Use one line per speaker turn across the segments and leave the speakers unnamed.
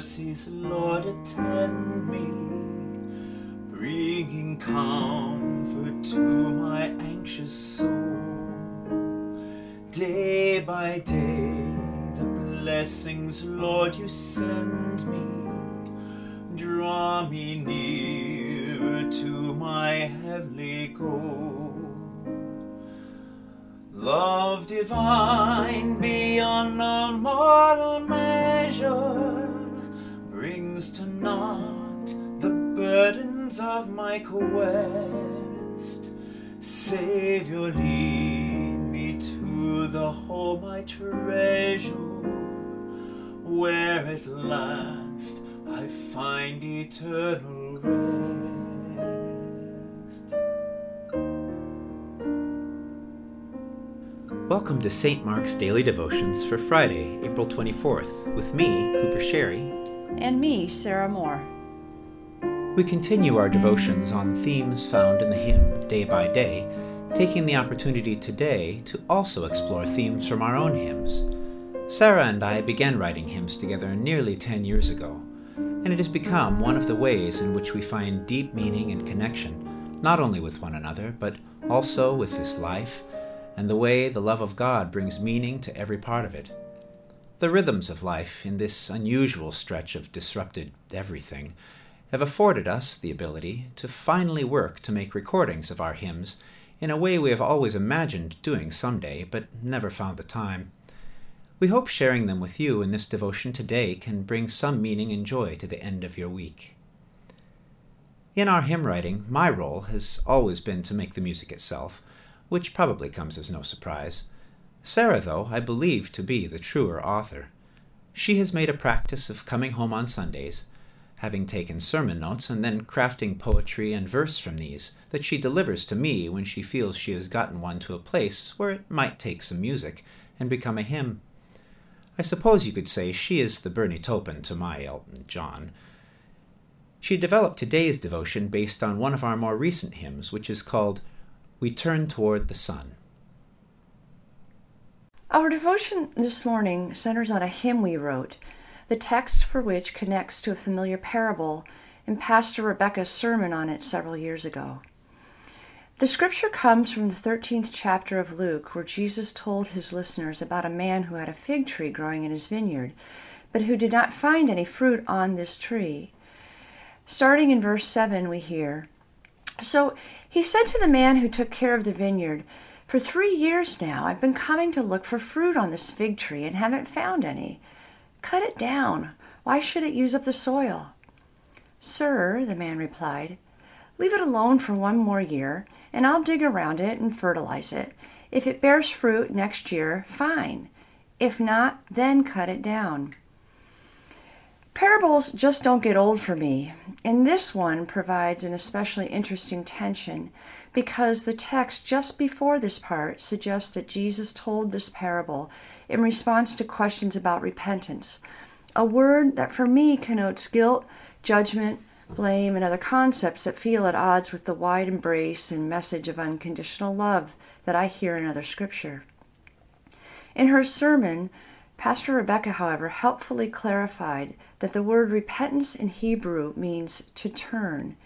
please, Lord, attend me, bringing comfort to my anxious soul. Day by day, the blessings, Lord, you send me, draw me nearer to my heavenly goal. Love divine beyond all of my quest. Savior, lead me to the home I treasure, where at last I find eternal rest.
Welcome to St. Mark's Daily Devotions for Friday, April 24th, with me, Cooper Sherry.
And me, Sarah Moore.
We continue our devotions on themes found in the hymn Day by Day, taking the opportunity today to also explore themes from our own hymns. Sarah and I began writing hymns together nearly 10 years ago, and it has become one of the ways in which we find deep meaning and connection, not only with one another, but also with this life and the way the love of God brings meaning to every part of it. The rhythms of life in this unusual stretch of disrupted everything have afforded us the ability to finally work to make recordings of our hymns in a way we have always imagined doing someday, but never found the time. We hope sharing them with you in this devotion today can bring some meaning and joy to the end of your week. In our hymn writing, my role has always been to make the music itself which probably comes as no surprise. Sarah, though, I believe to be the truer author. She has made a practice of coming home on Sundays, having taken sermon notes, and then crafting poetry and verse from these that she delivers to me when she feels she has gotten one to a place where it might take some music and become a hymn. I suppose you could say she is the Bernie Taupin to my Elton John. She developed today's devotion based on one of our more recent hymns, which is called we turn toward the sun.
Our devotion this morning centers on a hymn we wrote, the text for which connects to a familiar parable in Pastor Rebecca's sermon on it several years ago. The scripture comes from the 13th chapter of Luke, where Jesus told his listeners about a man who had a fig tree growing in his vineyard, but who did not find any fruit on this tree. Starting in verse 7, we hear, So he said to the man who took care of the vineyard, For three years now I've been coming to look for fruit on this fig tree and haven't found any. Cut it down. Why should it use up the soil? Sir, the man replied, leave it alone for one more year, and I'll dig around it and fertilize it. If it bears fruit next year, fine. If not, then cut it down. Parables just don't get old for me, and this one provides an especially interesting tension because the text just before this part suggests that Jesus told this parable in response to questions about repentance, a word that for me connotes guilt, judgment, blame, and other concepts that feel at odds with the wide embrace and message of unconditional love that I hear in other scripture. In her sermon, Pastor Rebecca, however, helpfully clarified that the word repentance in Hebrew means to turn.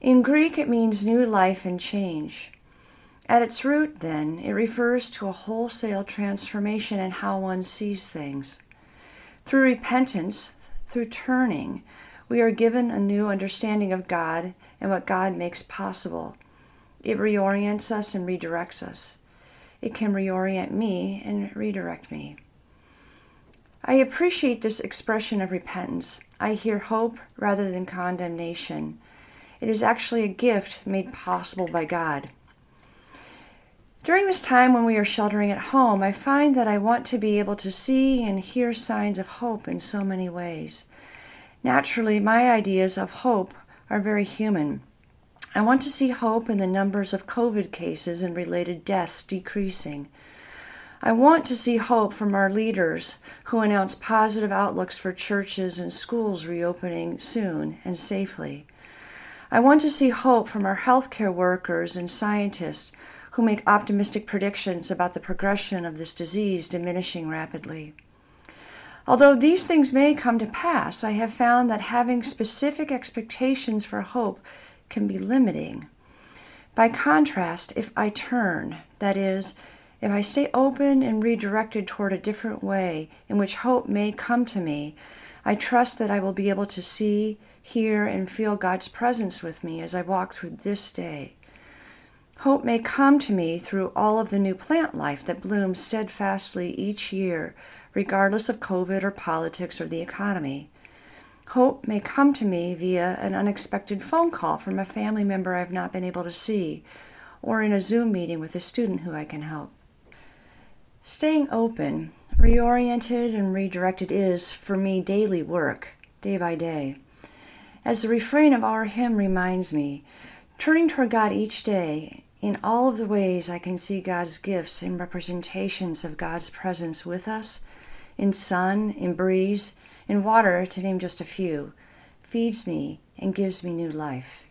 In Greek, it means new life and change. At its root, then, it refers to a wholesale transformation in how one sees things. Through repentance, through turning, we are given a new understanding of God and what God makes possible. It reorients us and redirects us. It can reorient me and redirect me. I appreciate this expression of repentance. I hear hope rather than condemnation. It is actually a gift made possible by God. During this time when we are sheltering at home, I find that I want to be able to see and hear signs of hope in so many ways. Naturally, my ideas of hope are very human. I want to see hope in the numbers of COVID cases and related deaths decreasing. I want to see hope from our leaders who announce positive outlooks for churches and schools reopening soon and safely. I want to see hope from our healthcare workers and scientists who make optimistic predictions about the progression of this disease diminishing rapidly.
Although these things may come to pass, I have found that having specific expectations for hope can be limiting. By contrast, if I turn, that is, if I stay open and redirected toward a different way in which hope may come to me, I trust that I will be able to see, hear, and feel God's presence with me as I walk through this day. Hope may come to me through all of the new plant life that blooms steadfastly each year, regardless of COVID or politics or the economy. Hope may come to me via an unexpected phone call from a family member I've not been able to see, or in a Zoom meeting with a student who I can help. Staying open, reoriented, and redirected is, for me, daily work, day by day. As the refrain of our hymn reminds me, turning toward God each day, in all of the ways I can see God's gifts and representations of God's presence with us, in sun, in breeze, in water, to name just a few, feeds me and gives me new life.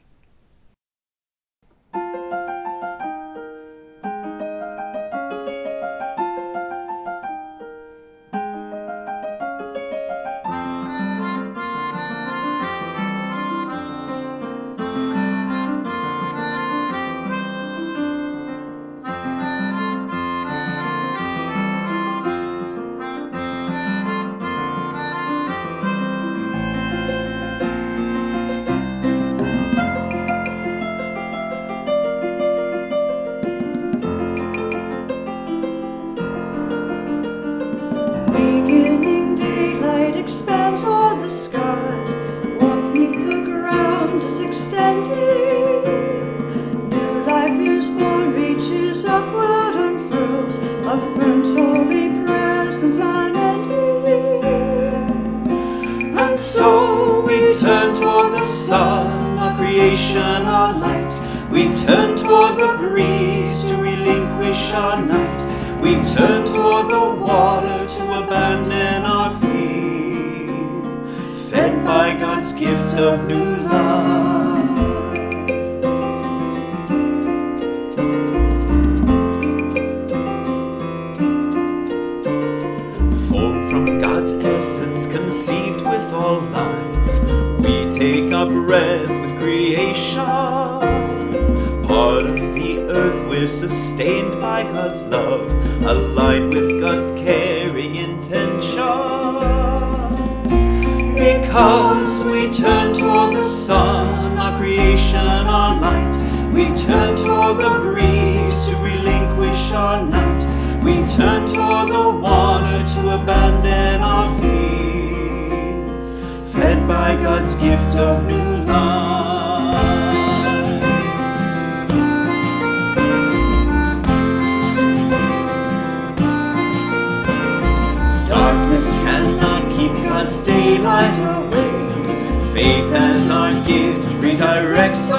comes, we turn toward the sun, our creation, our light. We turn toward the breeze to relinquish our night. We turn toward the water to abandon our fear. Fed by God's gift of new Rex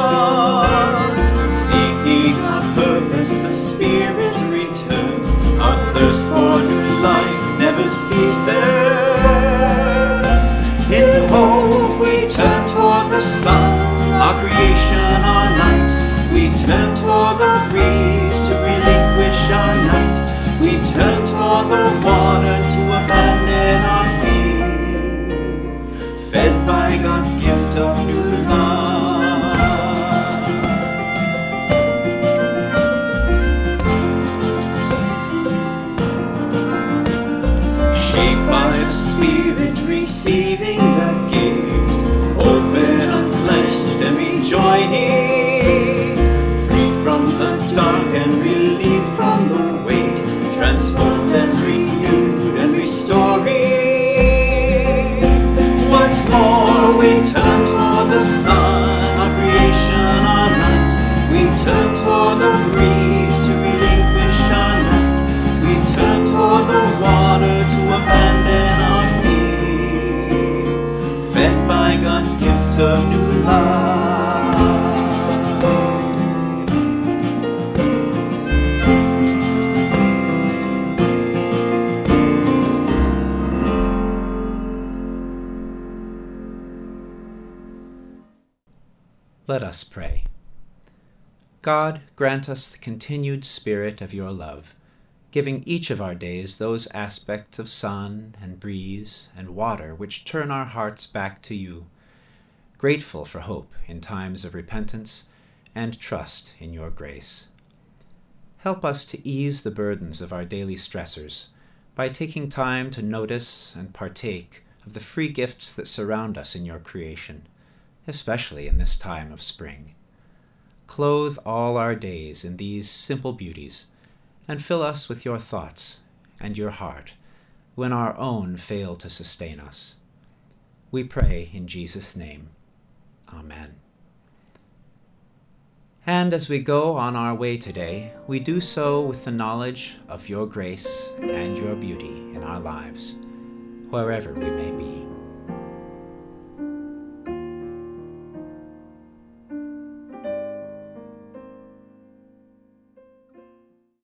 Let us pray. God, grant us the continued spirit of your love.
giving each of our days those aspects of sun and breeze and water which turn our hearts back to you, grateful for hope in times of repentance and trust in your grace. Help us to ease the burdens of our daily stressors by taking time to notice and partake of the free gifts that surround us in your creation, especially in this time of spring. Clothe all our days in these simple beauties and fill us with your thoughts and your heart when our own fail to sustain us. We pray in Jesus' name. Amen. And as we go on our way today, we do so with the knowledge of your grace and your beauty in our lives, wherever we may be.